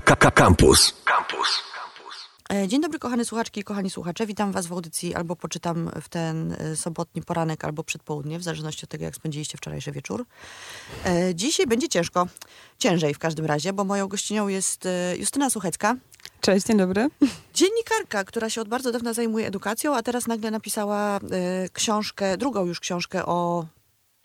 Campus. Campus. E, dzień dobry, kochane słuchaczki i kochani słuchacze. Witam Was w audycji albo poczytam w ten e, sobotni poranek, albo przedpołudnie, w zależności od tego, jak spędziliście wczorajszy wieczór. E, dzisiaj będzie ciężko. Ciężej w każdym razie, bo moją gościnią jest Justyna Suchecka. Cześć, dzień dobry. Dziennikarka, która się od bardzo dawna zajmuje edukacją, a teraz nagle napisała książkę, drugą już książkę o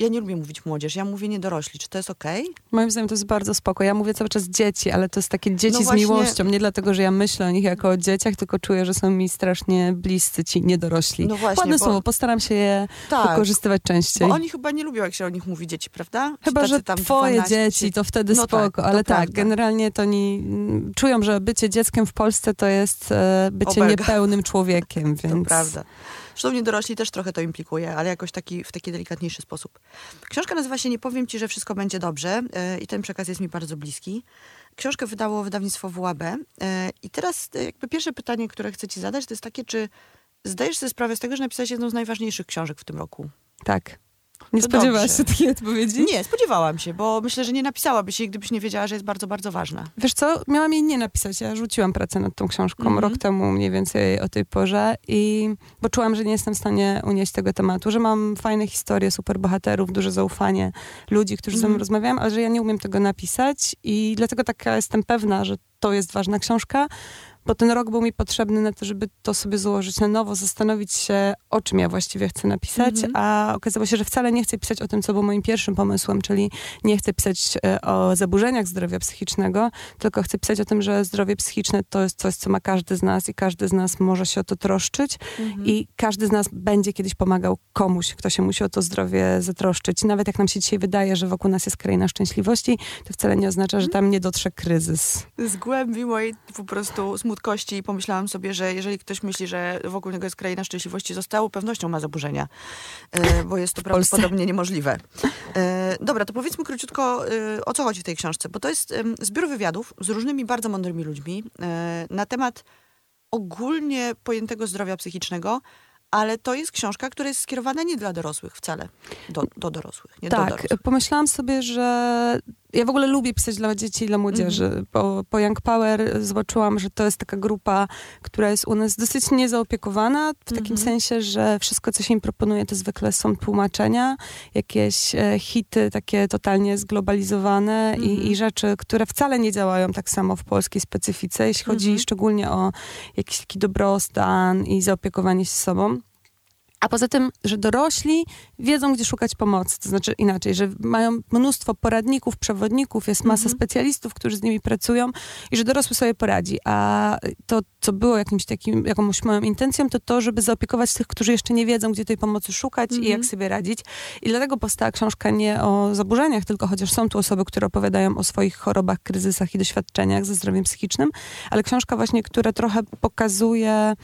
ja nie lubię mówić młodzież, ja mówię niedorośli. Czy to jest okej? Okay? Moim zdaniem to jest bardzo spoko. Ja mówię cały czas dzieci, ale to jest takie dzieci no z właśnie... miłością. Nie dlatego, że ja myślę o nich jako o dzieciach, tylko czuję, że są mi strasznie bliscy ci niedorośli. No właśnie, Ładne bo... słowo, postaram się je tak, wykorzystywać częściej. Bo oni chyba nie lubią, jak się o nich mówi dzieci, prawda? Chyba, że twoje 12, dzieci, to wtedy no spoko. Tak, ale tak, prawda. generalnie to oni czują, że bycie dzieckiem w Polsce to jest e, bycie Obelga. niepełnym człowiekiem, więc... To prawda. Zresztą niedorośli też trochę to implikuje, ale jakoś taki, w taki delikatniejszy sposób. Książka nazywa się Nie powiem ci, że wszystko będzie dobrze yy, i ten przekaz jest mi bardzo bliski. Książkę wydało wydawnictwo WAB. Yy, I teraz yy, jakby pierwsze pytanie, które chcę ci zadać, to jest takie, czy zdajesz sobie sprawę z tego, że napisałeś jedną z najważniejszych książek w tym roku? Tak. Nie spodziewałaś dobrze. się takiej odpowiedzi? Nie, spodziewałam się, bo myślę, że nie napisałabyś jej, gdybyś nie wiedziała, że jest bardzo, bardzo ważna. Wiesz co, miałam jej nie napisać. Ja rzuciłam pracę nad tą książką mm -hmm. rok temu mniej więcej o tej porze i bo czułam, że nie jestem w stanie unieść tego tematu, że mam fajne historie, super bohaterów, duże zaufanie ludzi, którzy mm -hmm. ze mną mhm. rozmawiają, ale że ja nie umiem tego napisać i dlatego taka jestem pewna, że to jest ważna książka, bo ten rok był mi potrzebny na to, żeby to sobie złożyć na nowo, zastanowić się, o czym ja właściwie chcę napisać, mm -hmm. a okazało się, że wcale nie chcę pisać o tym, co było moim pierwszym pomysłem, czyli nie chcę pisać e, o zaburzeniach zdrowia psychicznego, tylko chcę pisać o tym, że zdrowie psychiczne to jest coś, co ma każdy z nas i każdy z nas może się o to troszczyć mm -hmm. i każdy z nas będzie kiedyś pomagał komuś, kto się musi o to zdrowie zatroszczyć. Nawet jak nam się dzisiaj wydaje, że wokół nas jest kraina szczęśliwości, to wcale nie oznacza, że tam nie dotrze kryzys. Z głębi mojej po prostu smutnej smutkości i pomyślałam sobie, że jeżeli ktoś myśli, że wokół niego jest kraina szczęśliwości, z całą pewnością ma zaburzenia, e, bo jest to prawdopodobnie niemożliwe. E, dobra, to powiedzmy króciutko, e, o co chodzi w tej książce, bo to jest zbiór wywiadów z różnymi bardzo mądrymi ludźmi na temat ogólnie pojętego zdrowia psychicznego, ale to jest książka, która jest skierowana nie dla dorosłych wcale, do, do dorosłych, nie tak, do dorosłych. pomyślałam sobie, że ja w ogóle lubię pisać dla dzieci i dla młodzieży. Mm -hmm. Po, po Young Power zobaczyłam, że to jest taka grupa, która jest u nas dosyć niezaopiekowana, w takim mm -hmm. sensie, że wszystko, co się im proponuje, to zwykle są tłumaczenia, jakieś e, hity takie totalnie zglobalizowane mm -hmm. i, mhm. i, rzeczy, które wcale nie działają tak samo w polskiej specyfice, jeśli chodzi mhm. szczególnie o jakiś taki dobrostan i zaopiekowanie się sobą. A poza tym, że dorośli wiedzą, gdzie szukać pomocy. To znaczy inaczej, że mają mnóstwo poradników, przewodników, jest masa mhm. specjalistów, którzy z nimi pracują i że dorosły sobie poradzi. A to, co było jakimś takim, jakąś moją intencją, to to, żeby zaopiekować tych, którzy jeszcze nie wiedzą, gdzie tej pomocy szukać mhm. i jak sobie radzić. I dlatego powstała książka nie o zaburzeniach, tylko chociaż są tu osoby, które opowiadają o swoich chorobach, kryzysach i doświadczeniach ze zdrowiem psychicznym, ale książka właśnie, która trochę pokazuje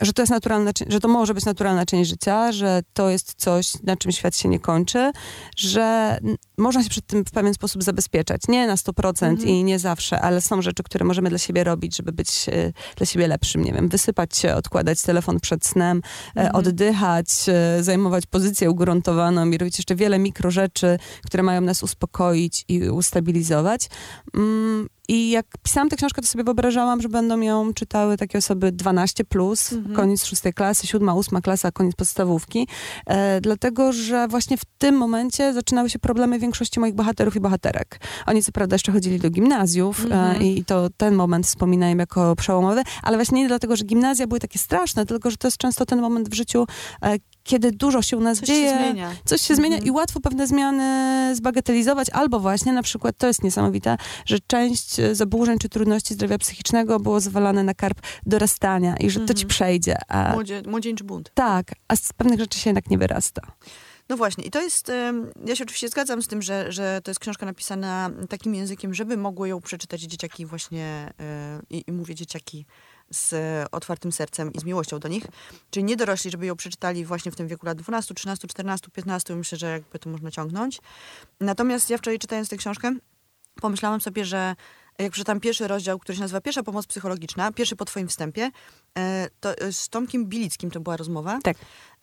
że to jest naturalna, że to może być naturalna część życia, że to jest coś, na czym świat się nie kończy, że można się przed tym w pewien sposób zabezpieczać. Nie na 100% mhm. i nie zawsze, ale są rzeczy, które możemy dla siebie robić, żeby być e, dla siebie lepszym. Nie wiem, wysypać się, odkładać telefon przed snem, e, mhm. oddychać, e, zajmować pozycję ugruntowaną i robić jeszcze wiele mikro rzeczy, które mają nas uspokoić i ustabilizować. I jak pisałam tę książkę, to sobie wyobrażałam, że będą ją czytały takie osoby 12 plus, mhm. koniec szóstej klasy, siódma, ósma klasa, koniec podstawówki. E, dlatego, że właśnie w tym momencie zaczynały się problemy większości moich bohaterów i bohaterek. Oni co prawda jeszcze chodzili do gimnazjów e, mhm. e, i to ten moment wspominają jako przełomowy, ale właśnie nie dlatego, że gimnazja były takie straszne, tylko, że to jest często ten moment w życiu, e, kiedy dużo się u nas coś dzieje, się zmienia. coś się zmienia mhm. i łatwo pewne zmiany zbagatelizować, albo właśnie na przykład, to jest niesamowite, że część e, zaburzeń czy trudności zdrowia psychicznego było zwalane na karp dorastania i że to ci mhm. przejdzie. A... Młodzie, młodzieńczy bunt. Tak, a z pewnych rzeczy się jednak nie wyrasta. No właśnie, i to jest, ja się oczywiście zgadzam z tym, że, że to jest książka napisana takim językiem, żeby mogły ją przeczytać dzieciaki właśnie, e, i, i mówię dzieciaki z otwartym sercem i z miłością do nich. Czyli nie dorośli, żeby ją przeczytali właśnie w tym wieku lat 12, 13, 14, 15. Myślę, że jakby to można ciągnąć. Natomiast ja wczoraj czytając tę książkę, pomyślałam sobie, że jak przeczytam pierwszy rozdział, który się nazywa Pierwsza pomoc psychologiczna, pierwszy po twoim wstępie, e, to e, z Tomkiem Bilickim to była rozmowa. Tak.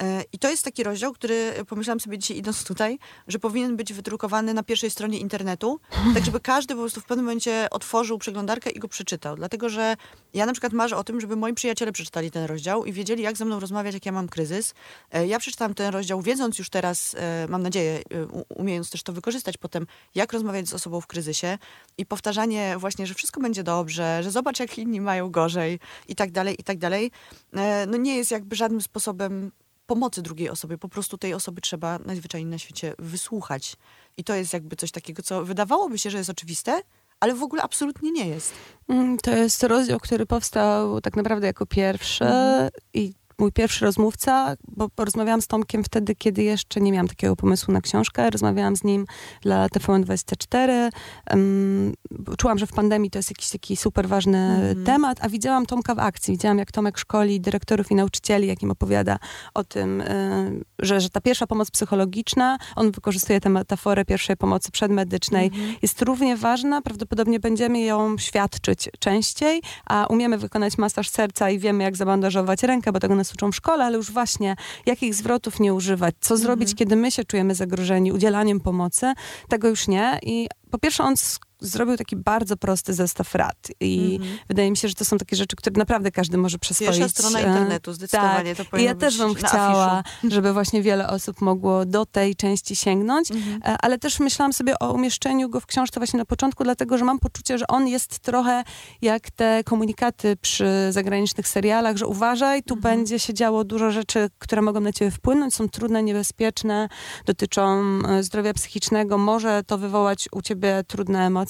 E, I to jest taki rozdział, który pomyślałam sobie dzisiaj idąc tutaj, że powinien być wydrukowany na pierwszej stronie internetu, tak żeby każdy po prostu w pewnym momencie otworzył przeglądarkę i go przeczytał. Dlatego, że ja na przykład marzę o tym, żeby moi przyjaciele przeczytali ten rozdział i wiedzieli, jak ze mną rozmawiać, jak ja mam kryzys. E, Ja przeczytałam ten rozdział, wiedząc już teraz, e, mam nadzieję, e, umiejąc też to wykorzystać potem, jak rozmawiać z osobą w kryzysie i powtarzanie właśnie, że wszystko będzie dobrze, że zobacz, jak inni mają gorzej i tak dalej, i tak dalej, e, no nie jest jakby żadnym sposobem pomocy drugiej osobie. Po prostu tej osoby trzeba najzwyczajniej na świecie wysłuchać. I to jest jakby coś takiego, co wydawałoby się, że jest oczywiste, ale w ogóle absolutnie nie jest. Mm, To jest rozdział, który powstał tak naprawdę jako pierwszy Mhm. i mój pierwszy rozmówca, bo porozmawiałam z Tomkiem wtedy, kiedy jeszcze nie miałam takiego pomysłu na książkę. Rozmawiałam z nim dla TVN24. Um, czułam, że w pandemii to jest jakiś taki super ważny Mhm. temat, a widziałam Tomka w akcji. Widziałam, jak Tomek szkoli dyrektorów i nauczycieli, jak im opowiada o tym, y, że, że ta pierwsza pomoc psychologiczna, on wykorzystuje tę metaforę pierwszej pomocy przedmedycznej, jest równie ważna. Prawdopodobnie będziemy ją świadczyć częściej, a umiemy wykonać masaż serca i wiemy, jak zabandażować rękę, bo tego nas uczą w szkole, ale już właśnie jakich zwrotów nie używać, co zrobić, kiedy my się czujemy zagrożeni udzielaniem pomocy, tego już nie. I po pierwsze on zrobił taki bardzo prosty zestaw rad i wydaje mi się, że to są takie rzeczy, które naprawdę każdy może przyswoić. Pierwsza strona e, internetu, zdecydowanie. tak. To I ja też bym chciała, afiszu. żeby właśnie wiele osób mogło do tej części sięgnąć, Mhm. E, ale też myślałam sobie o umieszczeniu go w książce właśnie na początku, dlatego że mam poczucie, że on jest trochę jak te komunikaty przy zagranicznych serialach, że uważaj, tu Mhm. będzie się działo dużo rzeczy, które mogą na ciebie wpłynąć, są trudne, niebezpieczne, dotyczą e, zdrowia psychicznego, może to wywołać u ciebie trudne emocje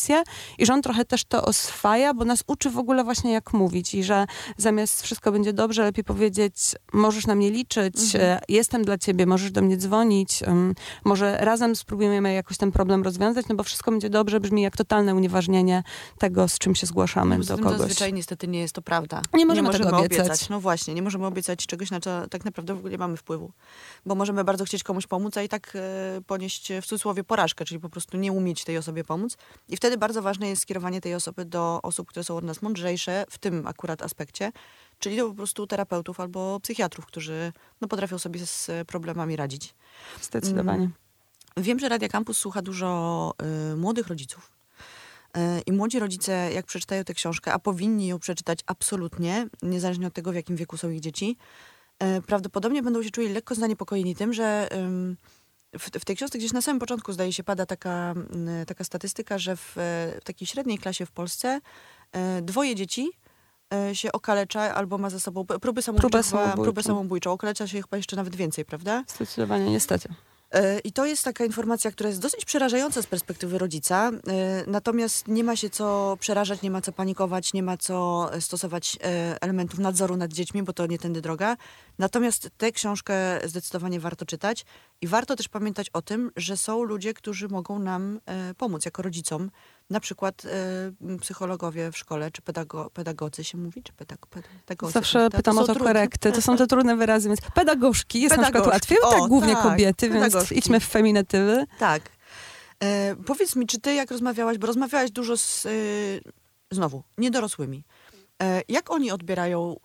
i że on trochę też to oswaja, bo nas uczy w ogóle właśnie jak mówić i że zamiast wszystko będzie dobrze, lepiej powiedzieć, możesz na mnie liczyć, e, jestem dla ciebie, możesz do mnie dzwonić, em, może razem spróbujemy jakoś ten problem rozwiązać, no bo wszystko będzie dobrze, brzmi jak totalne unieważnienie tego, z czym się zgłaszamy Poza do kogoś. Zazwyczaj niestety nie jest to prawda. Nie możemy tego obiecać. No właśnie, nie możemy obiecać czegoś, na co tak naprawdę w ogóle nie mamy wpływu. Bo możemy bardzo chcieć komuś pomóc, a i tak e, ponieść e, w cudzysłowie porażkę, czyli po prostu nie umieć tej osobie pomóc. I wtedy bardzo ważne jest skierowanie tej osoby do osób, które są od nas mądrzejsze w tym akurat aspekcie, czyli do po prostu terapeutów albo psychiatrów, którzy no, potrafią sobie z problemami radzić. Zdecydowanie. Mm. Wiem, że Radia Campus słucha dużo y, młodych rodziców. Y, I młodzi rodzice, jak przeczytają tę książkę, a powinni ją przeczytać absolutnie, niezależnie od tego, w jakim wieku są ich dzieci, y, prawdopodobnie będą się czuli lekko zaniepokojeni tym, że w, w tej książce gdzieś na samym początku, zdaje się, pada taka, y, taka statystyka, że w, y, w takiej średniej klasie w Polsce y, dwoje dzieci y, się okalecza albo ma za sobą p- próby samobójcze, chyba- samobójczą. próbę samobójczą. Okalecza się chyba jeszcze nawet więcej, prawda? Zdecydowanie, niestety. E, I to jest taka informacja, która jest dosyć przerażająca z perspektywy rodzica. E, Natomiast nie ma się co przerażać, nie ma co panikować, nie ma co stosować e, elementów nadzoru nad dziećmi, bo to nie tędy droga. Natomiast tę książkę zdecydowanie warto czytać i warto też pamiętać o tym, że są ludzie, którzy mogą nam pomóc jako rodzicom. Na przykład e, psychologowie w szkole, czy pedago, pedagodzy się mówi, czy pedag. Zawsze? To pytam o są to korekty. To są te trudne wyrazy, więc pedagogzki jest na przykład Pedagogzki. łatwiej, tak O, głównie tak, kobiety, więc pedagogzki. idźmy w feminatywy. Tak. E, powiedz mi, czy ty jak rozmawiałaś, bo rozmawiałaś dużo z, e, znowu, niedorosłymi. E, jak oni odbierają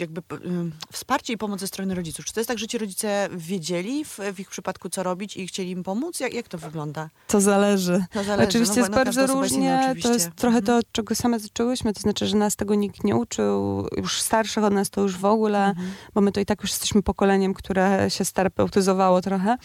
jakby ym, wsparcie i pomoc ze strony rodziców? Czy to jest tak, że ci rodzice wiedzieli w, w ich przypadku, co robić i chcieli im pomóc? Jak, jak to wygląda? To zależy. To zależy. Oczywiście no, jest no, bardzo osoba jest inna, różnie. oczywiście. To jest trochę Mhm. to, czego same zaczęłyśmy. To znaczy, że nas tego nikt nie uczył. Już starszych od nas to już w ogóle, Mhm. bo my to i tak już jesteśmy pokoleniem, które się starpeutyzowało trochę.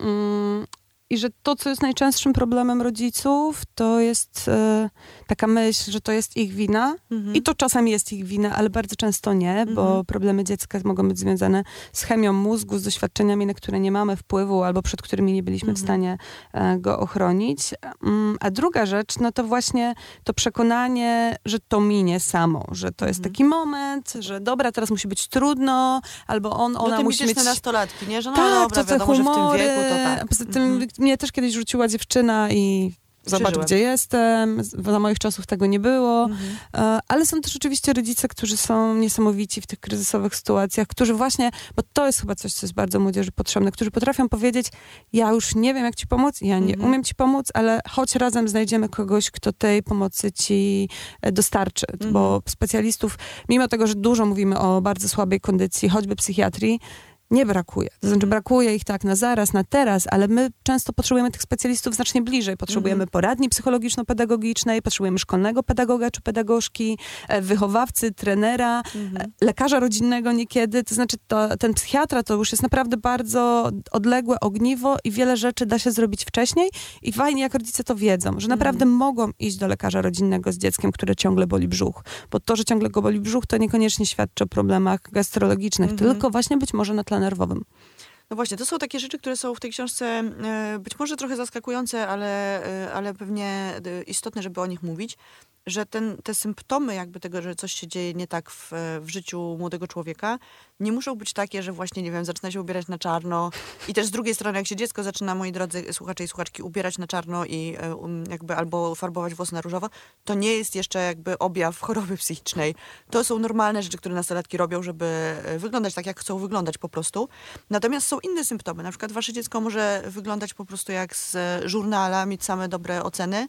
Mm, I że to, co jest najczęstszym problemem rodziców, to jest e, taka myśl, że to jest ich wina. Mhm. I to czasami jest ich wina, ale bardzo często nie, bo Mhm. problemy dziecka mogą być związane z chemią mózgu, z doświadczeniami, na które nie mamy wpływu albo przed którymi nie byliśmy w Mhm. stanie e, go ochronić. Mm, A druga rzecz, no to właśnie to przekonanie, że to minie samo, że to jest Mhm. taki moment, że dobra, teraz musi być trudno, albo on, no ona te musi mityczne mieć... nastolatki, nie? Że no Tak, dobra, to wiadomo, że w tym humory. wieku to tak. Poza tym Mhm. Mnie też kiedyś rzuciła dziewczyna i zobacz Przeżyłem. gdzie jestem, za moich czasów tego nie było, Mhm. E, ale są też oczywiście rodzice, którzy są niesamowici w tych kryzysowych sytuacjach, którzy właśnie, bo to jest chyba coś, co jest bardzo młodzieży potrzebne, którzy potrafią powiedzieć, ja już nie wiem jak ci pomóc, ja nie Mhm. umiem ci pomóc, ale choć razem znajdziemy kogoś, kto tej pomocy ci e, dostarczy, Mhm. bo specjalistów, mimo tego, że dużo mówimy o bardzo słabej kondycji, choćby psychiatrii, nie brakuje. To znaczy brakuje ich tak na zaraz, na teraz, ale my często potrzebujemy tych specjalistów znacznie bliżej. Potrzebujemy Mhm. poradni psychologiczno-pedagogicznej, potrzebujemy szkolnego pedagoga czy pedagogzki, e, wychowawcy, trenera, e, lekarza rodzinnego niekiedy. To znaczy to, ten psychiatra to już jest naprawdę bardzo odległe ogniwo i wiele rzeczy da się zrobić wcześniej i fajnie jak rodzice to wiedzą, że naprawdę Mhm. mogą iść do lekarza rodzinnego z dzieckiem, które ciągle boli brzuch. Bo to, że ciągle go boli brzuch, to niekoniecznie świadczy o problemach gastrologicznych, Mhm. tylko właśnie być może na tle nerwowym. No właśnie, to są takie rzeczy, które są w tej książce e, być może trochę zaskakujące, ale, e, ale pewnie e, istotne, żeby o nich mówić, że ten, te symptomy jakby tego, że coś się dzieje nie tak w, w życiu młodego człowieka, nie muszą być takie, że właśnie, nie wiem, zaczyna się ubierać na czarno i też z drugiej strony, jak się dziecko zaczyna, moi drodzy słuchacze i słuchaczki, ubierać na czarno i e, um, jakby albo farbować włosy na różowo, to nie jest jeszcze jakby objaw choroby psychicznej. To są normalne rzeczy, które nastolatki robią, żeby e, wyglądać tak, jak chcą wyglądać po prostu. Natomiast są inne symptomy. Na przykład wasze dziecko może wyglądać po prostu jak z e, żurnala, mieć same dobre oceny,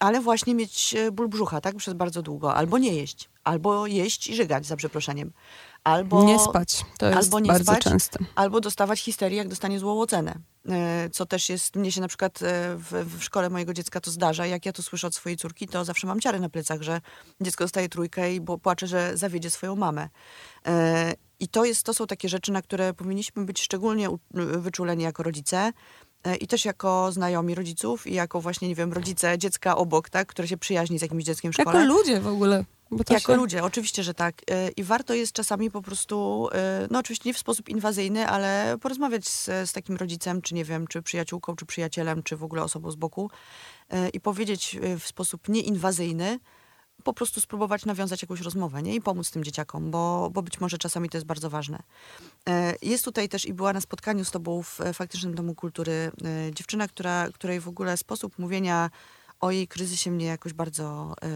ale właśnie mieć ból brzucha, tak? Przez bardzo długo. Albo nie jeść. Albo jeść i żygać, za przeproszeniem. Albo nie spać. To jest albo nie bardzo spać. częste. albo dostawać histerię, jak dostanie złą ocenę. E, Co też jest, mnie się na przykład e, w, w szkole mojego dziecka to zdarza. Jak ja to słyszę od swojej córki, to zawsze mam ciary na plecach, że dziecko dostaje trójkę i bo płacze, że zawiedzie swoją mamę. E, I to, jest, to są takie rzeczy, na które powinniśmy być szczególnie wyczuleni jako rodzice. I też jako znajomi rodziców i jako właśnie, nie wiem, rodzice dziecka obok, tak, które się przyjaźni z jakimś dzieckiem w szkole. Jako ludzie w ogóle. Jako się... ludzie, oczywiście, że tak. E, I warto jest czasami po prostu, e, no oczywiście nie w sposób inwazyjny, ale porozmawiać z, z takim rodzicem, czy nie wiem, czy przyjaciółką, czy przyjacielem, czy w ogóle osobą z boku e, i powiedzieć e, w sposób nieinwazyjny, po prostu spróbować nawiązać jakąś rozmowę nie? i pomóc tym dzieciakom, bo, bo być może czasami to jest bardzo ważne. E, Jest tutaj też i była na spotkaniu z tobą w e, Faktycznym Domu Kultury e, dziewczyna, która, której w ogóle sposób mówienia o jej kryzysie mnie jakoś bardzo e,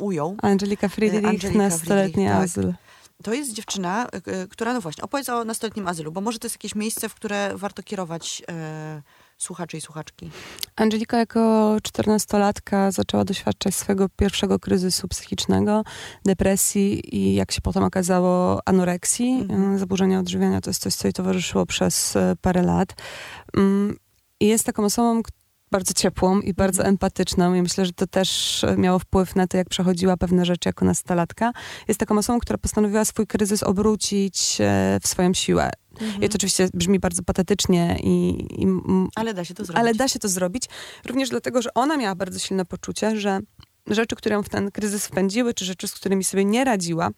ujął. Angelika Friedrich, Angelika nastoletni Friedrich, tak. azyl. To jest dziewczyna, y, y, która, no właśnie, opowiedz o nastoletnim azylu, bo może to jest jakieś miejsce, w które warto kierować e, słuchaczy i słuchaczki. Angelika jako czternastolatka zaczęła doświadczać swojego pierwszego kryzysu psychicznego, depresji i jak się potem okazało anoreksji, Mhm. y, zaburzenia odżywiania. To jest coś, co jej towarzyszyło przez y, parę lat. Mm, I jest taką osobą, bardzo ciepłą i bardzo Mhm. empatyczną i myślę, że to też e, miało wpływ na to, jak przechodziła pewne rzeczy jako nastolatka. Jest taką osobą, która postanowiła swój kryzys obrócić e, w swoją siłę. I to oczywiście brzmi bardzo patetycznie i, i Ale da się to zrobić. ale da się to zrobić. Również dlatego, że ona miała bardzo silne poczucie, że rzeczy, które ją w ten kryzys wpędziły, czy rzeczy, z którymi sobie nie radziła,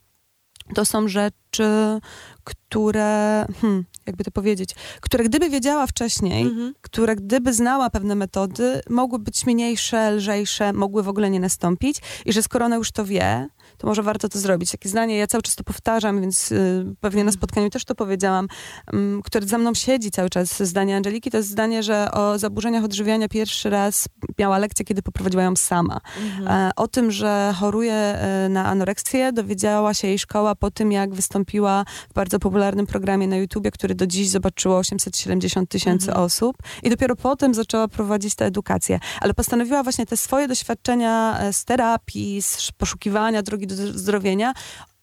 to są rzeczy, które, hmm, jakby to powiedzieć, które gdyby wiedziała wcześniej, Mhm. które gdyby znała pewne metody, mogły być mniejsze, lżejsze, mogły w ogóle nie nastąpić i że skoro ona już to wie, to może warto to zrobić. Takie zdanie, ja cały czas to powtarzam, więc y, pewnie na spotkaniu też to powiedziałam, um, które za mną siedzi cały czas, zdanie Angeliki, to jest zdanie, że o zaburzeniach odżywiania pierwszy raz miała lekcję, kiedy poprowadziła ją sama. Mhm. E, O tym, że choruje e, na anoreksję, dowiedziała się jej szkoła po tym, jak wystąpiła w bardzo popularnym programie na YouTubie, który do dziś zobaczyło 870 tysięcy Mhm. osób. I dopiero potem zaczęła prowadzić tę edukację. Ale postanowiła właśnie te swoje doświadczenia e, z terapii, z sz- poszukiwania drogi do zdrowienia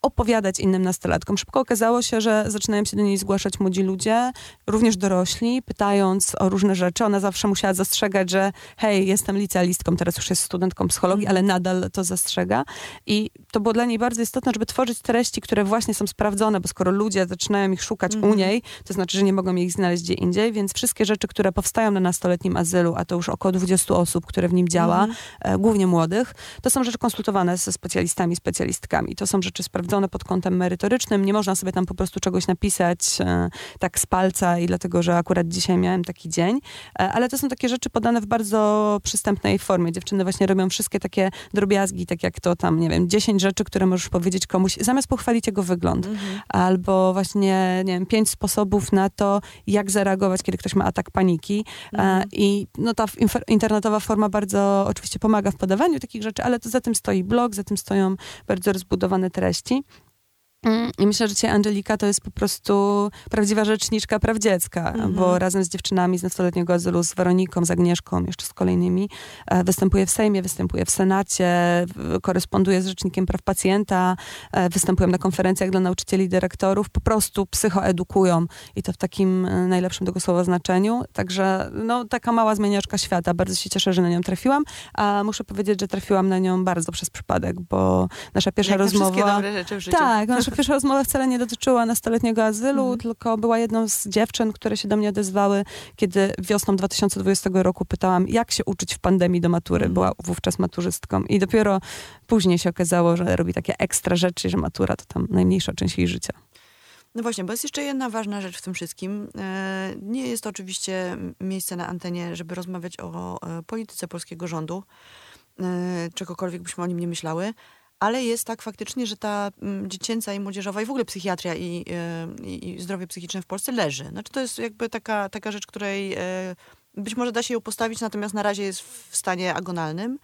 opowiadać innym nastolatkom. Szybko okazało się, że zaczynają się do niej zgłaszać młodzi ludzie, również dorośli, pytając o różne rzeczy. Ona zawsze musiała zastrzegać, że hej, jestem licealistką, teraz już jest studentką psychologii, ale nadal to zastrzega. I to było dla niej bardzo istotne, żeby tworzyć treści, które właśnie są sprawdzone, bo skoro ludzie zaczynają ich szukać u Mhm. niej, to znaczy, że nie mogą ich znaleźć gdzie indziej, więc wszystkie rzeczy, które powstają na nastoletnim azylu, a to już około 20 osób, które w nim działa, Mhm. e, głównie młodych, to są rzeczy konsultowane ze specjalistami, specjalistkami. To są rzeczy sprawdzone sprawdzone pod kątem merytorycznym. Nie można sobie tam po prostu czegoś napisać e, tak z palca i dlatego, że akurat dzisiaj miałem taki dzień. E, ale to są takie rzeczy podane w bardzo przystępnej formie. Dziewczyny właśnie robią wszystkie takie drobiazgi, tak jak to tam, nie wiem, 10 rzeczy, które możesz powiedzieć komuś, zamiast pochwalić jego wygląd. Mhm. Albo właśnie, nie wiem, pięć sposobów na to, jak zareagować, kiedy ktoś ma atak paniki. E, mhm. I no, ta internetowa forma bardzo oczywiście pomaga w podawaniu takich rzeczy, ale to za tym stoi blog, za tym stoją bardzo rozbudowane treści. Mm, I myślę, że dzisiaj Angelika to jest po prostu prawdziwa rzeczniczka praw dziecka, mhm. bo razem z dziewczynami z nastoletniego azylu, z Weroniką, z Agnieszką, jeszcze z kolejnymi, e, występuje w Sejmie, występuje w Senacie, koresponduje z Rzecznikiem Praw Pacjenta, e, występują na konferencjach dla nauczycieli i dyrektorów, po prostu psychoedukują i to w takim e, najlepszym tego słowa znaczeniu. Także no, taka mała zmieniaczka świata. Bardzo się cieszę, że na nią trafiłam, a muszę powiedzieć, że trafiłam na nią bardzo przez przypadek, bo nasza pierwsza Jak rozmowa... dobre rzeczy w życiu. Tak, nasza pierwsza rozmowa wcale nie dotyczyła nastoletniego azylu, mm. tylko była jedną z dziewczyn, które się do mnie odezwały, kiedy wiosną 2020 roku pytałam, jak się uczyć w pandemii do matury. Mm. Była wówczas maturzystką i dopiero później się okazało, że robi takie ekstra rzeczy, że matura to tam najmniejsza część jej życia. No właśnie, bo jest jeszcze jedna ważna rzecz w tym wszystkim. E, nie jest to oczywiście miejsce na antenie, żeby rozmawiać o e, polityce polskiego rządu, e, czegokolwiek byśmy o nim nie myślały, ale jest tak faktycznie, że ta mm, dziecięca i młodzieżowa i w ogóle psychiatria i, y, i, i zdrowie psychiczne w Polsce leży. Znaczy to jest jakby taka, taka rzecz, której y, być może da się ją postawić, natomiast na razie jest w stanie agonalnym.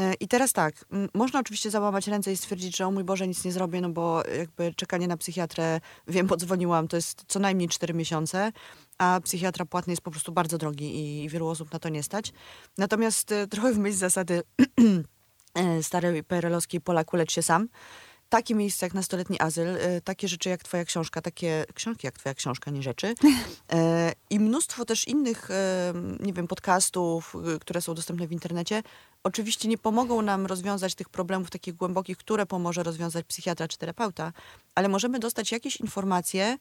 Y, I teraz tak, można oczywiście załamać ręce i stwierdzić, że o mój Boże, nic nie zrobię, no bo jakby czekanie na psychiatrę, wiem, podzwoniłam, to jest co najmniej 4 miesiące, a psychiatra płatny jest po prostu bardzo drogi i wielu osób na to nie stać. Natomiast trochę w myśl zasady E, starej perelowskiej Polaku lecz się sam. Takie miejsca jak nastoletni azyl, e, takie rzeczy jak twoja książka, takie książki jak twoja książka, nie rzeczy. E, I mnóstwo też innych, nie wiem, podcastów, które są dostępne w internecie, oczywiście nie pomogą nam rozwiązać tych problemów takich głębokich, które pomoże rozwiązać psychiatra czy terapeuta, ale możemy dostać jakieś informacje,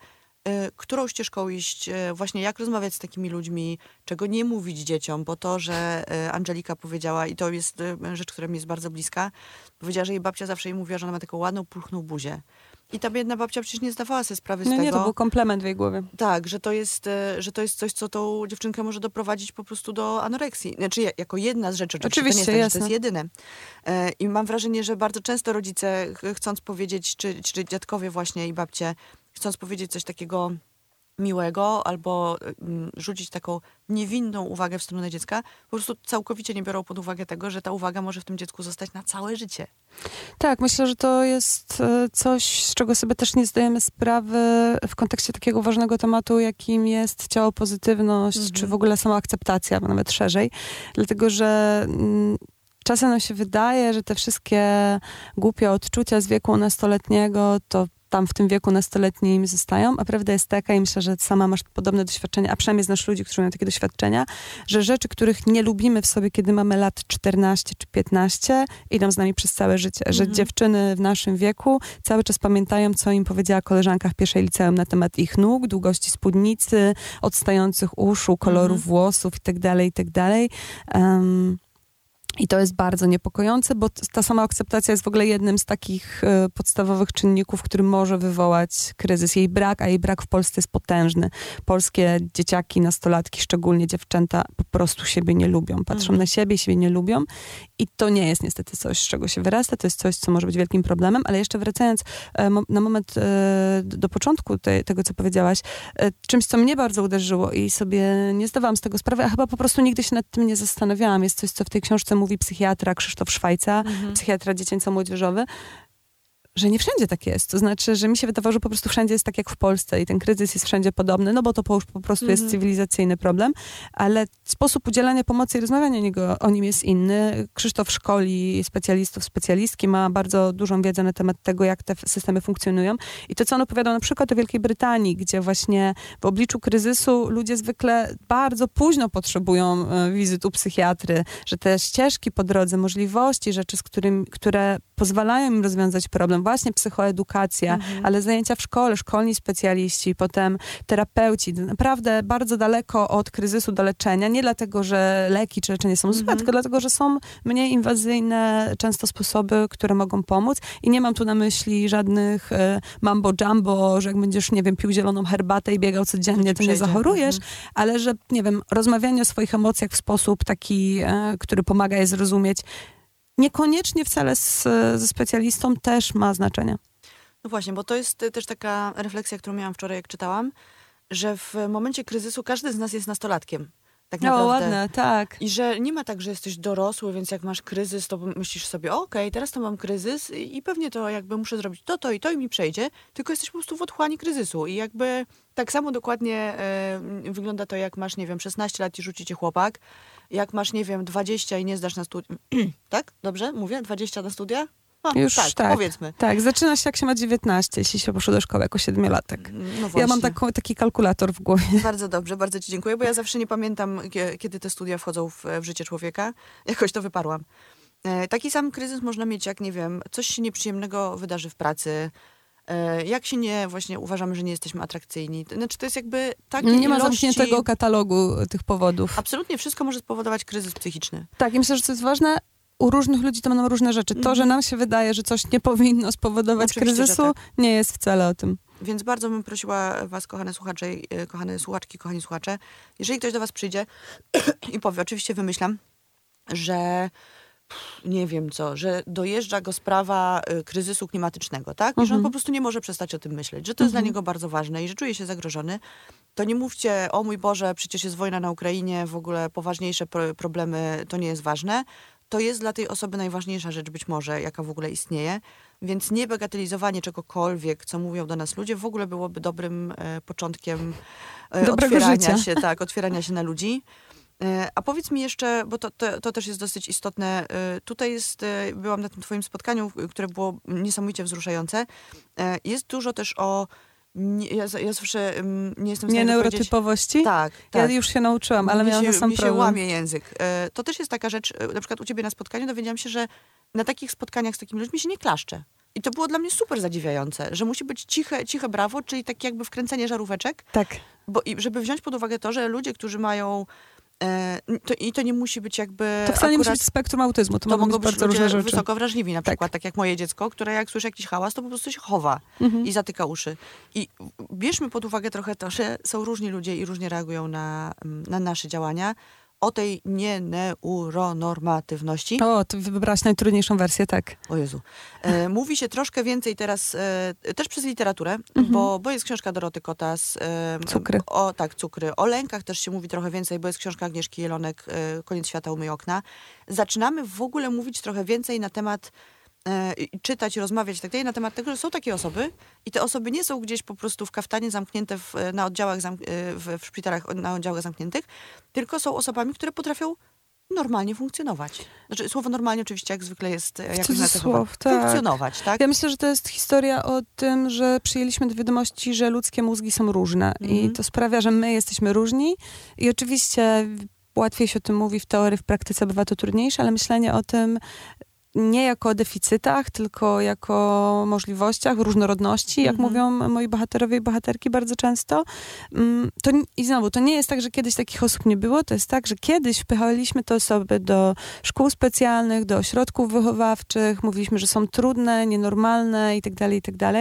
którą ścieżką iść, y, właśnie jak rozmawiać z takimi ludźmi, czego nie mówić dzieciom, bo to, że y, Angelika powiedziała, i to jest rzecz, która mi jest bardzo bliska, powiedziała, że jej babcia zawsze jej mówiła, że ona ma taką ładną, pulchną buzię. I ta biedna babcia przecież nie zdawała sobie sprawy z no tego. Nie, to był komplement w jej głowie. Tak, że to, jest, że to jest coś, co tą dziewczynkę może doprowadzić po prostu do anoreksji. Znaczy jako jedna z rzeczy, oczywiście, oczywiście to nie jest, tak, to jest jedyne. I mam wrażenie, że bardzo często rodzice, chcąc powiedzieć, czy, czy dziadkowie właśnie i babcie, chcąc powiedzieć coś takiego miłego albo mm, rzucić taką niewinną uwagę w stronę dziecka, po prostu całkowicie nie biorą pod uwagę tego, że ta uwaga może w tym dziecku zostać na całe życie. Tak, myślę, że to jest e, coś, z czego sobie też nie zdajemy sprawy w kontekście takiego ważnego tematu, jakim jest ciało pozytywność, mhm. czy w ogóle sama akceptacja, nawet szerzej. Dlatego, że mm, czasem nam się wydaje, że te wszystkie głupie odczucia z wieku nastoletniego to tam w tym wieku nastoletnim zostają, a prawda jest taka i myślę, że sama masz podobne doświadczenia, a przynajmniej znasz ludzi, którzy mają takie doświadczenia, że rzeczy, których nie lubimy w sobie, kiedy mamy lat 14 czy 15, idą z nami przez całe życie. Że mhm. dziewczyny w naszym wieku cały czas pamiętają, co im powiedziała koleżanka w pierwszej liceum na temat ich nóg, długości spódnicy, odstających uszu, kolorów mhm. włosów itd., itd. Um, i to jest bardzo niepokojące, bo ta sama akceptacja jest w ogóle jednym z takich e, podstawowych czynników, który może wywołać kryzys. Jej brak, a jej brak w Polsce jest potężny. Polskie dzieciaki, nastolatki, szczególnie dziewczęta, po prostu siebie nie lubią. Patrzą mhm. na siebie siebie nie lubią. I to nie jest niestety coś, z czego się wyrasta. To jest coś, co może być wielkim problemem. Ale jeszcze wracając e, na moment e, do początku te, tego, co powiedziałaś, czymś, co mnie bardzo uderzyło i sobie nie zdawałam z tego sprawy, a chyba po prostu nigdy się nad tym nie zastanawiałam. Jest coś, co w tej książce mówi psychiatra Krzysztof Szwajca, mhm. psychiatra dziecięco-młodzieżowy, że nie wszędzie tak jest. To znaczy, że mi się wydawało, że po prostu wszędzie jest tak jak w Polsce i ten kryzys jest wszędzie podobny, no bo to już po prostu jest mhm. cywilizacyjny problem, ale sposób udzielania pomocy i rozmawiania o, niego, o nim jest inny. Krzysztof szkoli specjalistów, specjalistki, ma bardzo dużą wiedzę na temat tego, jak te systemy funkcjonują. I to, co on opowiadał na przykład o Wielkiej Brytanii, gdzie właśnie w obliczu kryzysu ludzie zwykle bardzo późno potrzebują e, wizyt u psychiatry, że te ścieżki po drodze, możliwości, rzeczy, z którym, które pozwalają im rozwiązać problem, właśnie psychoedukacja, mhm. ale zajęcia w szkole, szkolni specjaliści, potem terapeuci, naprawdę bardzo daleko od kryzysu do leczenia, nie dlatego, że leki czy leczenie są złe, mhm. tylko dlatego, że są mniej inwazyjne często sposoby, które mogą pomóc i nie mam tu na myśli żadnych e, mambo jumbo, że jak będziesz, nie wiem, pił zieloną herbatę i biegał codziennie, to, to nie zachorujesz, mhm. ale że, nie wiem, rozmawianie o swoich emocjach w sposób taki, e, który pomaga je zrozumieć, niekoniecznie wcale z, ze specjalistą też ma znaczenie. No właśnie, bo to jest też taka refleksja, którą miałam wczoraj, jak czytałam, że w momencie kryzysu każdy z nas jest nastolatkiem. Tak naprawdę. No ładne, tak. I że nie ma tak, że jesteś dorosły, więc jak masz kryzys, to myślisz sobie, okej, okay, teraz to mam kryzys i pewnie to jakby muszę zrobić to, to i to i mi przejdzie, tylko jesteś po prostu w otchłani kryzysu i jakby tak samo dokładnie y, wygląda to, jak masz, nie wiem, 16 lat i rzuci cię chłopak, jak masz, nie wiem, 20 i nie zdasz na studia. tak? Dobrze? Mówię? 20 na studia? No, Już tak, tak, powiedzmy. Tak, zaczyna się jak się ma 19, jeśli się poszło do szkoły jako siedmiolatek. Mm, no ja mam taką, taki kalkulator w głowie. Bardzo dobrze, bardzo ci dziękuję, bo ja zawsze nie pamiętam, kiedy te studia wchodzą w, w życie człowieka. Jakoś to wyparłam. E, taki sam kryzys można mieć, jak nie wiem, coś się nieprzyjemnego wydarzy w pracy, e, jak się nie, właśnie uważamy, że nie jesteśmy atrakcyjni. Znaczy to jest jakby takie Nie ma zamkniętego katalogu tych powodów. Absolutnie, wszystko może spowodować kryzys psychiczny. Tak, i myślę, że to jest ważne, u różnych ludzi to będą różne rzeczy. To, że mhm. nam się wydaje, że coś nie powinno spowodować Oczywiście, kryzysu, tak. nie jest wcale o tym. Więc bardzo bym prosiła was, kochane słuchacze, e, kochane słuchaczki, kochani słuchacze, jeżeli ktoś do was przyjdzie i powie, oczywiście wymyślam, że nie wiem co, że dojeżdża go sprawa y, kryzysu klimatycznego, tak? I że on mhm. po prostu nie może przestać o tym myśleć, że to jest dla mhm. niego bardzo ważne i że czuje się zagrożony, to nie mówcie, o mój Boże, przecież jest wojna na Ukrainie, w ogóle poważniejsze problemy, to nie jest ważne to jest dla tej osoby najważniejsza rzecz być może, jaka w ogóle istnieje. Więc nie bagatelizowanie czegokolwiek, co mówią do nas ludzie, w ogóle byłoby dobrym e, początkiem e, otwierania życia. się, tak, otwierania się na ludzi. E, a powiedz mi jeszcze, bo to, to, to, też jest dosyć istotne. E, tutaj jest, e, byłam na tym twoim spotkaniu, które było niesamowicie wzruszające. E, jest dużo też o nie, ja, ja zawsze um, nie jestem w stanie Nie neurotypowości? Tak, tak. Ja już się nauczyłam, ale mi miałam się, sam mi problem. się łamie język. E, to też jest taka rzecz, e, na przykład u ciebie na spotkaniu dowiedziałam się, że na takich spotkaniach z takimi ludźmi się nie klaszcze. I to było dla mnie super zadziwiające, że musi być ciche, ciche brawo, czyli takie jakby wkręcenie żaróweczek. Tak. Bo i żeby wziąć pod uwagę to, że ludzie, którzy mają to, I to nie musi być jakby. To wcale nie musi być spektrum autyzmu, to, to mogą być bardzo różne rzeczy. wysoko wrażliwi, na tak. przykład, tak jak moje dziecko, które jak słyszy jakiś hałas, to po prostu się chowa mhm. i zatyka uszy. I bierzmy pod uwagę trochę to, że są różni ludzie i różnie reagują na, na nasze działania o tej nieneuronormatywności. O, ty wybrałaś najtrudniejszą wersję, tak. O Jezu. E, mówi się troszkę więcej teraz, e, też przez literaturę, mhm. bo, bo jest książka Doroty Kotas. E, cukry. O, tak, cukry. O lękach też się mówi trochę więcej, bo jest książka Agnieszki Jelonek, e, Koniec świata, umyj okna. Zaczynamy w ogóle mówić trochę więcej na temat czytać, rozmawiać tak dalej na temat tego, że są takie osoby i te osoby nie są gdzieś po prostu w kaftanie zamknięte w, na oddziałach, zamk e, w, w szpitalach na oddziałach zamkniętych, tylko są osobami, które potrafią normalnie funkcjonować. Znaczy, słowo normalnie oczywiście jak zwykle jest e, jakoś nacechowane. Tak. Funkcjonować, tak? Ja myślę, że to jest historia o tym, że przyjęliśmy do wiadomości, że ludzkie mózgi są różne mm i mhm. to sprawia, że my jesteśmy różni i oczywiście łatwiej się o tym mówi w teorii, w praktyce bywa to trudniejsze, ale myślenie o tym nie jako o deficytach, tylko jako możliwościach, różnorodności, jak mhm. mówią moi bohaterowie i bohaterki bardzo często. Mm, to, I znowu, to nie jest tak, że kiedyś takich osób nie było, to jest tak, że kiedyś wpychaliśmy te osoby do szkół specjalnych, do ośrodków wychowawczych, mówiliśmy, że są trudne, nienormalne itd., tak itd. Tak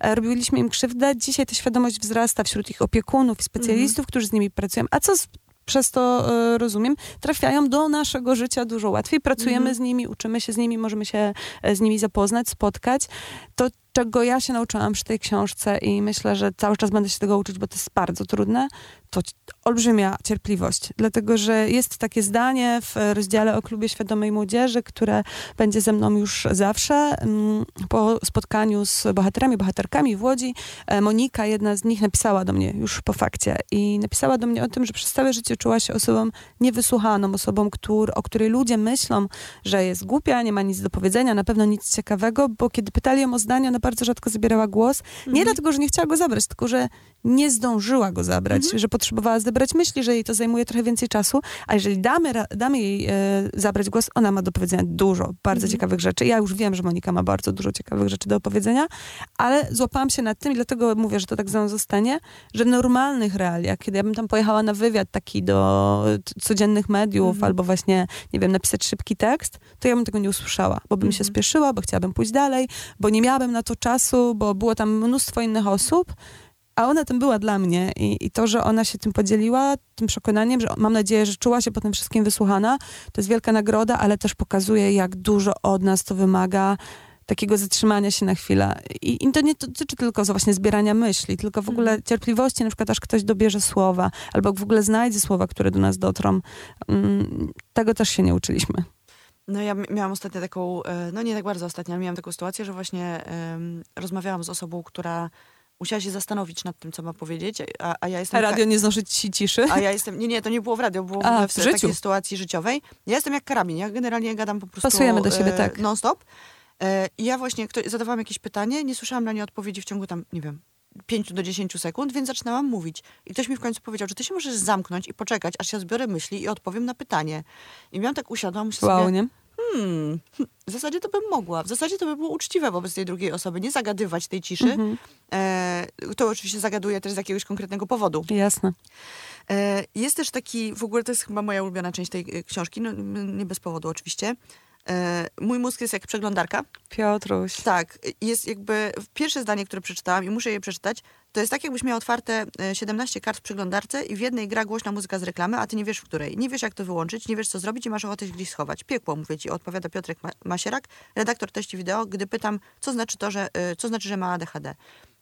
e, robiliśmy im krzywdę. Dzisiaj ta świadomość wzrasta wśród ich opiekunów i specjalistów, mhm. którzy z nimi pracują. A co z przez to e, rozumiem, trafiają do naszego życia dużo łatwiej. Pracujemy mhm. z nimi, uczymy się z nimi, możemy się e, z nimi zapoznać, spotkać. To czego ja się nauczyłam przy tej książce i myślę, że cały czas będę się tego uczyć, bo to jest bardzo trudne, to olbrzymia cierpliwość. Dlatego, że jest takie zdanie w rozdziale o klubie świadomej młodzieży, które będzie ze mną już zawsze. Mm, po spotkaniu z bohaterami, bohaterkami w Łodzi, e, Monika, jedna z nich, napisała do mnie już po fakcie i napisała do mnie o tym, że przez całe życie czuła się osobą niewysłuchaną, osobą, o której ludzie myślą, że jest głupia, nie ma nic do powiedzenia, na pewno nic ciekawego, bo kiedy pytali ją o zdanie, ona bardzo rzadko zabierała głos. Nie Mhm. dlatego, że nie chciała go zabrać, tylko że nie zdążyła go zabrać, Mhm. że potrzebowała zebrać myśli, że jej to zajmuje trochę więcej czasu, a jeżeli damy, damy jej e, zabrać głos, ona ma do powiedzenia dużo bardzo Mhm. ciekawych rzeczy. Ja już wiem, że Monika ma bardzo dużo ciekawych rzeczy do opowiedzenia, ale złapałam się nad tym i dlatego mówię, że to tak ze mną zostanie, że w normalnych realiach, kiedy ja bym tam pojechała na wywiad taki do codziennych mediów Mhm. albo właśnie, nie wiem, napisać szybki tekst, to ja bym tego nie usłyszała, bo bym się Mhm. spieszyła, bo chciałabym pójść dalej, bo nie miałabym na to czasu, bo było tam mnóstwo innych osób, a ona tym była dla mnie i, i to, że ona się tym podzieliła, tym przekonaniem, że mam nadzieję, że czuła się po tym wszystkim wysłuchana, to jest wielka nagroda, ale też pokazuje, jak dużo od nas to wymaga takiego zatrzymania się na chwilę. I, I to nie dotyczy tylko właśnie zbierania myśli, tylko w ogóle Mhm. cierpliwości, na przykład aż ktoś dobierze słowa, albo w ogóle znajdzie słowa, które do nas dotrą. Mm, tego też się nie uczyliśmy. No ja miałam ostatnio taką, e, no nie tak bardzo ostatnio, ale miałam taką sytuację, że właśnie em, rozmawiałam z osobą, która musiała się zastanowić nad tym, co ma powiedzieć, a, a ja jestem... A radio nie znosi ci ciszy? A ja jestem, nie, nie, to nie było w radio, było A, w, w w życiu. takiej sytuacji życiowej. Ja jestem jak karabin, ja generalnie gadam po prostu Pasujemy do siebie, e, tak. non-stop. E, I ja właśnie zadawałam jakieś pytanie, nie słyszałam na nie odpowiedzi w ciągu tam, nie wiem, 5 do 10 sekund, więc zaczynałam mówić. I ktoś mi w końcu powiedział, że ty się możesz zamknąć i poczekać, aż ja zbiorę myśli i odpowiem na pytanie. I miałam tak usiadłam, myślę Wow, sobie, nie? Hmm, w zasadzie to bym mogła. W zasadzie to by było uczciwe wobec tej drugiej osoby, nie zagadywać tej ciszy. Mhm. E, to oczywiście zagaduję też z jakiegoś konkretnego powodu. Jasne. E, Jest też taki, w ogóle to jest chyba moja ulubiona część tej e, książki, no, nie bez powodu oczywiście. E, Mój mózg jest jak przeglądarka. Piotruś. Tak, jest jakby pierwsze zdanie, które przeczytałam i muszę je przeczytać, to jest tak, jakbyś miała otwarte e, 17 kart w przeglądarce i w jednej gra głośna muzyka z reklamy, a ty nie wiesz w której. Nie wiesz, jak to wyłączyć, nie wiesz, co zrobić i masz ochotę się gdzieś schować. Piekło, mówię ci, odpowiada Piotrek Ma- Masierak, redaktor treści wideo, gdy pytam, co znaczy to, że, e, co znaczy, że ma ADHD.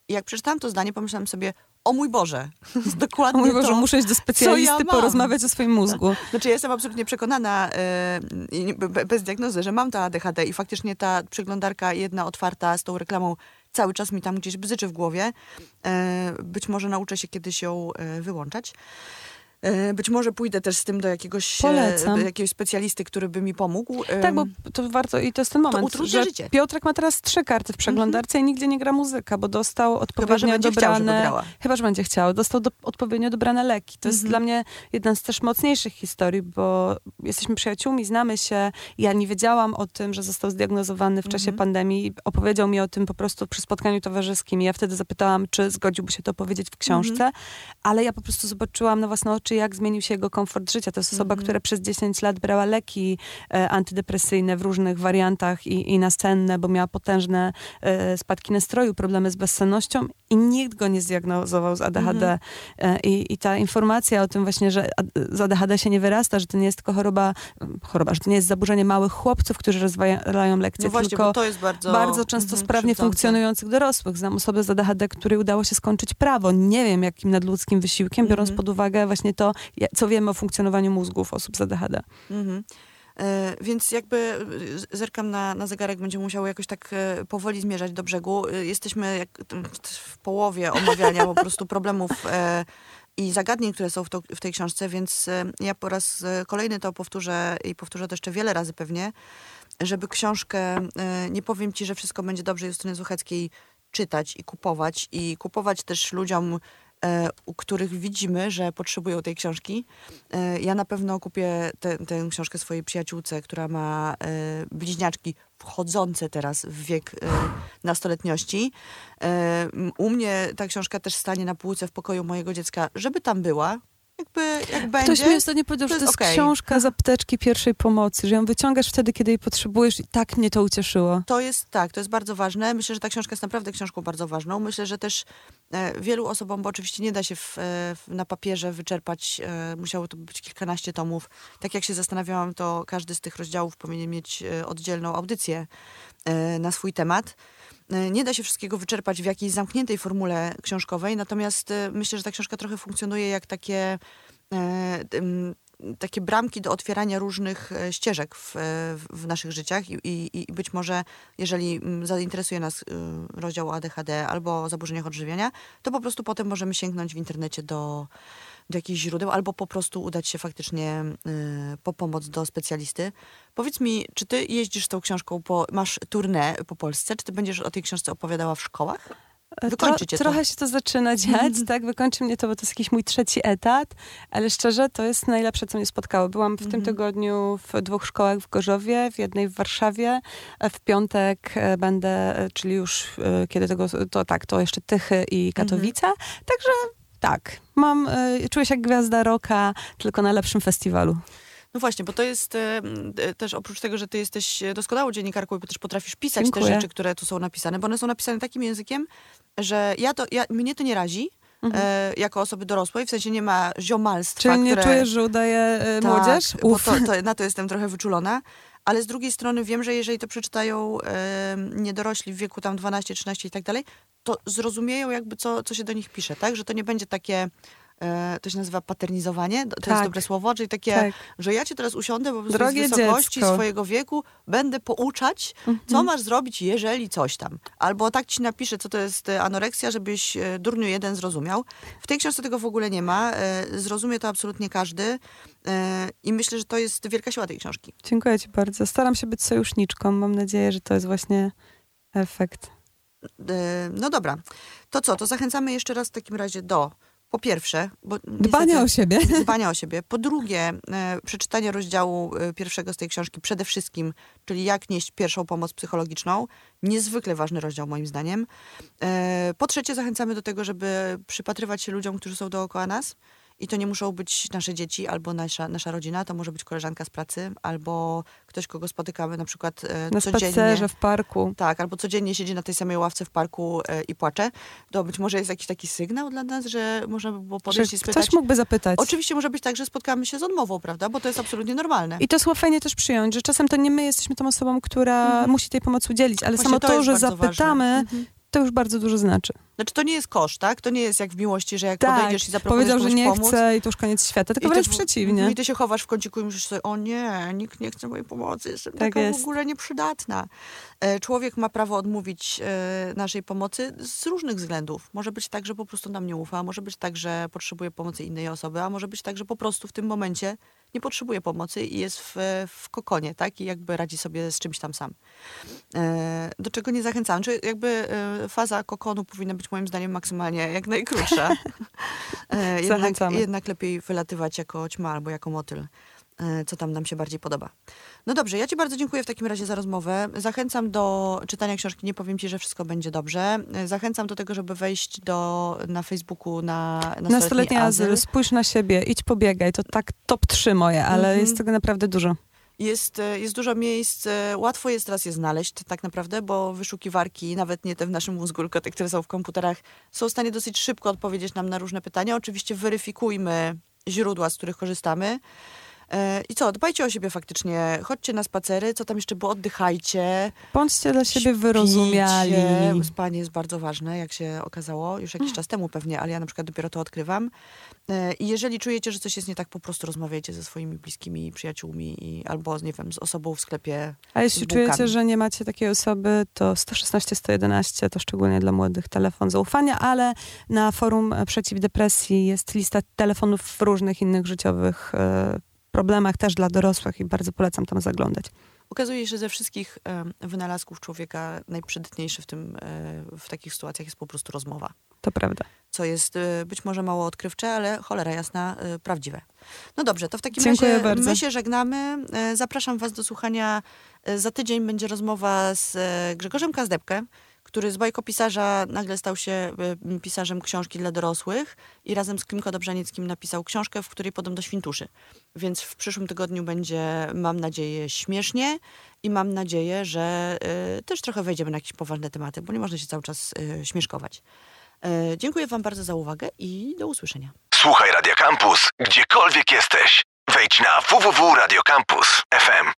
I jak przeczytałam to zdanie, pomyślałam sobie, o mój Boże, O dokładnie mój Boże, to. muszę iść do specjalisty, mam? porozmawiać o swoim mózgu. Znaczy ja jestem absolutnie przekonana, be- bez diagnozy, że mam to ADHD i faktycznie ta przeglądarka jedna otwarta z tą reklamą cały czas mi tam gdzieś bzyczy w głowie. E, być może nauczę się kiedyś ją e, wyłączać. E, być może pójdę też z tym do jakiegoś, e, Polecam. jakiegoś specjalisty, który by mi pomógł. Tak, bo to warto, i to jest ten moment, utrudnia że życie. Piotrek ma teraz trzy karty w przeglądarce i nigdzie nie gra muzyka, bo dostał Chyba, odpowiednio chciał, żeby dobrane... grała. Chyba, że będzie chciał. Dostał do, odpowiednio dobrane leki. To jest Mhm. dla mnie jedna z też mocniejszych historii, bo jesteśmy przyjaciółmi, znamy się. Ja nie wiedziałam o tym, że został zdiagnozowany w czasie Mhm. pandemii. Opowiedział mi o tym po prostu przy spotkaniu towarzyskim. Ja wtedy zapytałam, czy zgodziłby się to powiedzieć w książce, Mhm. ale ja po prostu zobaczyłam na własne oczy, jak zmienił się jego komfort życia. To jest osoba, Mhm. która przez 10 lat brała leki e, antydepresyjne w różnych wariantach i, i nastenne, bo miała potężne e, spadki nastroju, problemy z bezsennością i nikt go nie zdiagnozował z ADHD. E, i, I ta informacja o tym właśnie, że z ADHD się nie wyrasta, że to nie jest tylko choroba, choroba że to nie jest zaburzenie małych chłopców, którzy rozwijają lekcje, no właśnie, tylko bardzo... bardzo często mhm, sprawnie funkcjonujących dorosłych. Znam osobę z ADHD, której udało się skończyć prawo. Nie wiem, jakim nadludzkim wysiłkiem, biorąc Mhm. pod uwagę właśnie to, co wiemy o funkcjonowaniu mózgów osób z ADHD. Mhm. E, więc jakby e, zerkam na, na zegarek, będziemy musiały jakoś tak e, powoli zmierzać do brzegu. Jesteśmy jak, w połowie omawiania po prostu problemów i zagadnień, które są w, to, w tej książce, więc ja po raz kolejny to powtórzę i powtórzę to jeszcze wiele razy pewnie, żeby książkę, nie powiem ci, że wszystko będzie dobrze Justyny Zucheckiej czytać i kupować i kupować też ludziom, u których widzimy, że potrzebują tej książki. E, Ja na pewno kupię tę książkę swojej przyjaciółce, która ma e, bliźniaczki wchodzące teraz w wiek e, nastoletniości. E, U mnie ta książka też stanie na półce w pokoju mojego dziecka, żeby tam była. Jakby, jak będzie. Ktoś mi ostatnio powiedział, to że to jest okej. książka z apteczki pierwszej pomocy, że ją wyciągasz wtedy, kiedy jej potrzebujesz i tak mnie to ucieszyło. To jest tak, to jest bardzo ważne. Myślę, że ta książka jest naprawdę książką bardzo ważną. Myślę, że też e, wielu osobom, bo oczywiście nie da się w, e, w, na papierze wyczerpać, e, musiało to być kilkanaście tomów. Tak jak się zastanawiałam, to każdy z tych rozdziałów powinien mieć e, oddzielną audycję e, na swój temat. E, Nie da się wszystkiego wyczerpać w jakiejś zamkniętej formule książkowej, natomiast e, myślę, że ta książka trochę funkcjonuje jak takie e, takie bramki do otwierania różnych ścieżek w, w- naszych życiach i, i, i być może, jeżeli zainteresuje nas rozdział o ADHD albo o zaburzeniach odżywiania, to po prostu potem możemy sięgnąć w internecie do, do jakichś źródeł, albo po prostu udać się faktycznie y, po pomoc do specjalisty. Powiedz mi, czy ty jeździsz tą książką, po, masz tournée po Polsce, czy ty będziesz o tej książce opowiadała w szkołach? E, Wykończycie Tro, to. Trochę się to zaczyna dziać, tak? Wykończy mnie to, bo to jest jakiś mój trzeci etat, ale szczerze, to jest najlepsze, co mnie spotkało. Byłam w tym Mhm. tygodniu w dwóch szkołach w Gorzowie, w jednej w Warszawie. e, W piątek e, będę, czyli już kiedy tego, to tak, to jeszcze Tychy i Katowice. Także tak, mam, e, czuję się jak gwiazda roka, tylko na lepszym festiwalu. No właśnie, bo to jest e, e, też oprócz tego, że ty jesteś doskonałą dziennikarką i też potrafisz pisać Dziękuję. te rzeczy, które tu są napisane, bo one są napisane takim językiem, że ja to, ja, mnie to nie razi. E, jako osoby dorosłej, w sensie nie ma ziomalstwa, Czyli nie które... czujesz, że udaje e, Tak, młodzież? Bo Uf. to, to, na to jestem trochę wyczulona. Ale z drugiej strony wiem, że jeżeli to przeczytają e, niedorośli w wieku tam 12, 13 i tak dalej, to zrozumieją jakby co, co się do nich pisze, tak? Że to nie będzie takie, to się nazywa paternizowanie, to jest Tak. dobre słowo, czyli takie, Tak. że ja cię teraz usiądę po prostu Drogie z wysokości dziecko. swojego wieku, będę pouczać, co masz zrobić, jeżeli coś tam. Albo tak ci napiszę, co to jest e, anoreksja, żebyś e, durniu jeden zrozumiał. W tej książce tego w ogóle nie ma. E, Zrozumie to absolutnie każdy. E, I myślę, że to jest wielka siła tej książki. Dziękuję ci bardzo. Staram się być sojuszniczką. Mam nadzieję, że to jest właśnie efekt. E, No dobra. To co? To zachęcamy jeszcze raz w takim razie do, po pierwsze, Dbania niestety- o siebie. dbania o siebie. Po drugie, e, przeczytanie rozdziału e, pierwszego z tej książki przede wszystkim, czyli jak nieść pierwszą pomoc psychologiczną. Niezwykle ważny rozdział moim zdaniem. E, po trzecie, zachęcamy do tego, żeby przypatrywać się ludziom, którzy są dookoła nas. I to nie muszą być nasze dzieci albo nasza, nasza rodzina, to może być koleżanka z pracy, albo ktoś, kogo spotykamy na przykład e, Na codziennie. spacerze, w parku. Tak, albo codziennie siedzi na tej samej ławce w parku e, i płacze. To być może jest jakiś taki sygnał dla nas, że można by było Że podejść i spytać. ktoś mógłby zapytać. Oczywiście może być tak, że spotkamy się z odmową, prawda? Bo to jest absolutnie normalne. I to słowo fajnie też przyjąć, że czasem to nie my jesteśmy tą osobą, która musi tej pomocy udzielić, ale Mhm. Właśnie samo to to, jest że zapytamy. Mhm. To już bardzo dużo znaczy. Znaczy to nie jest kosz, tak? To nie jest jak w miłości, że jak Tak, podejdziesz i zaproponujesz powiedział, że nie pomóc, chce i to już koniec świata, tylko wręcz przeciwnie. I ty się chowasz w kąciku i myślisz sobie, o nie, nikt nie chce mojej pomocy, jestem Tak taka jest. w ogóle nieprzydatna. E, Człowiek ma prawo odmówić e, naszej pomocy z różnych względów. Może być tak, że po prostu nam nie ufa, może być tak, że potrzebuje pomocy innej osoby, a może być tak, że po prostu w tym momencie nie potrzebuje pomocy i jest w, w kokonie, tak? I jakby radzi sobie z czymś tam sam. E, Do czego nie zachęcam. Czy jakby e, faza kokonu powinna być moim zdaniem maksymalnie jak najkrótsza. E, jednak, Zachęcamy. jednak lepiej wylatywać jako ćma albo jako motyl, co tam nam się bardziej podoba. No dobrze, ja ci bardzo dziękuję w takim razie za rozmowę. Zachęcam do czytania książki Nie powiem ci, że wszystko będzie dobrze. E, Zachęcam do tego, żeby wejść do, na Facebooku na Nastoletni Nastoletni Azyl. azyl, spójrz na siebie, idź pobiegaj, to tak top 3 moje, ale Mhm. jest tego naprawdę dużo. Jest, e, jest dużo miejsc, e, łatwo jest teraz je znaleźć tak naprawdę, bo wyszukiwarki, nawet nie te w naszym mózgu, tylko te, które są w komputerach, są w stanie dosyć szybko odpowiedzieć nam na różne pytania. Oczywiście weryfikujmy źródła, z których korzystamy. E, I co, dbajcie o siebie faktycznie, chodźcie na spacery, co tam jeszcze było, oddychajcie. Bądźcie dla siebie śpijcie. wyrozumiali. Spanie jest bardzo ważne, jak się okazało, już jakiś czas temu pewnie, ale ja na przykład dopiero to odkrywam. E, I jeżeli czujecie, że coś jest nie tak, po prostu rozmawiajcie ze swoimi bliskimi, przyjaciółmi i, albo, nie wiem, z osobą w sklepie. A jeśli czujecie, że nie macie takiej osoby, to 116 111 to szczególnie dla młodych telefon zaufania, ale na forum Przeciw Depresji jest lista telefonów w różnych innych życiowych e, problemach, też dla dorosłych i bardzo polecam tam zaglądać. Okazuje się, że ze wszystkich wynalazków człowieka najprzydatniejszy w tym, e, w takich sytuacjach jest po prostu rozmowa. To prawda. Co jest e, być może mało odkrywcze, ale cholera jasna, e, prawdziwe. No dobrze, to w takim Dziękuję razie bardzo. my się żegnamy. Zapraszam was do słuchania. Za tydzień będzie rozmowa z Grzegorzem Kazdebkę, który z bajkopisarza nagle stał się e, pisarzem książki dla dorosłych i razem z Klimko Dobrzanickim napisał książkę, w której podam do świntuszy. Więc w przyszłym tygodniu będzie, mam nadzieję, śmiesznie i mam nadzieję, że e, też trochę wejdziemy na jakieś poważne tematy, bo nie można się cały czas e, śmieszkować. E, Dziękuję wam bardzo za uwagę i do usłyszenia. Słuchaj Radio Campus, gdziekolwiek jesteś. Wejdź na www.radiocampus.fm.